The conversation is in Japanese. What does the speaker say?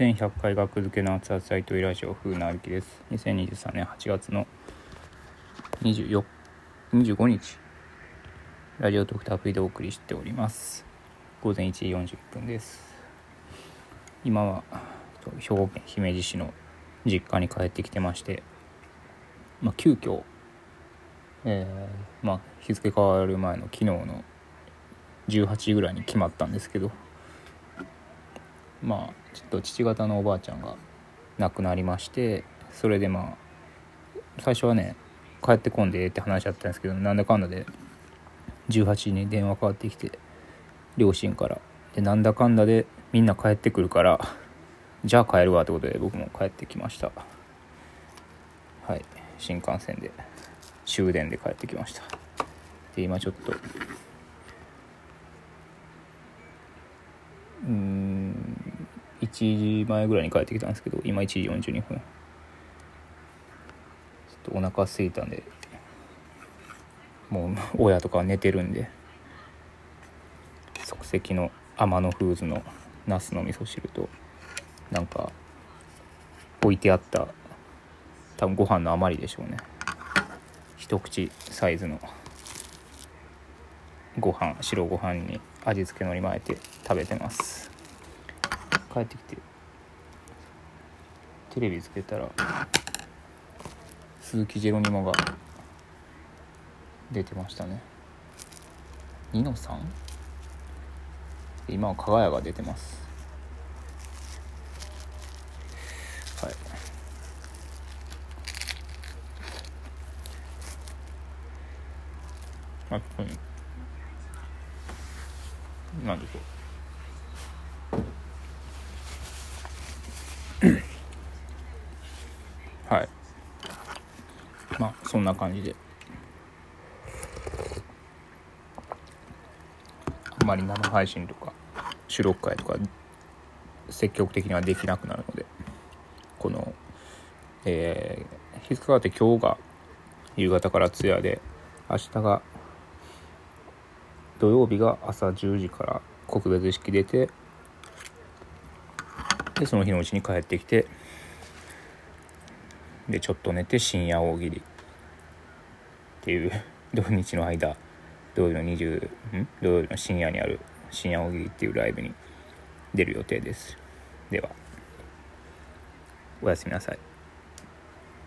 1100回学付けの熱々大統領ラジオ風な歩きです。2023年8月の24 25日ラジオトークとアプリでお送りしております。午前1時40分です。今は兵庫県姫路市の実家に帰ってきてましてまあ急遽えー、まあ日付変わる前の昨日の18時ぐらいに決まったんですけどまあちょっと父方のおばあちゃんが亡くなりましてそれでまあ最初はね帰ってこんでって話だったんですけどなんだかんだで18時に電話かかってきて両親からでなんだかんだでみんな帰ってくるからじゃあ帰るわってことで僕も帰ってきました。はい。新幹線で終電で帰ってきました。で今ちょっとうん1時前ぐらいに帰ってきたんですけど今1時42分。ちょっとお腹すいたんでもう親とか寝てるんで即席の天野フーズのナスの味噌汁となんか置いてあった多分ご飯の余りでしょうね。一口サイズのご飯白ご飯に味付けのり巻いて食べてます。帰ってきて。テレビつけたら鈴木ジェロニモが出てましたね。ニノさん？今は加賀谷が出てます。はい。あここに。なんでしょうはいまあそんな感じで。あまり生配信とか収録会とか積極的にはできなくなるのでこのえー、日付変わって今日が夕方から通夜で明日が土曜日が朝10時から告別式出てでその日のうちに帰ってきてでちょっと寝て深夜大喜利。っていう 土日の間土曜日の20ん？土曜日の深夜にある深夜大喜利っていうライブに出る予定です。ではおやすみなさい。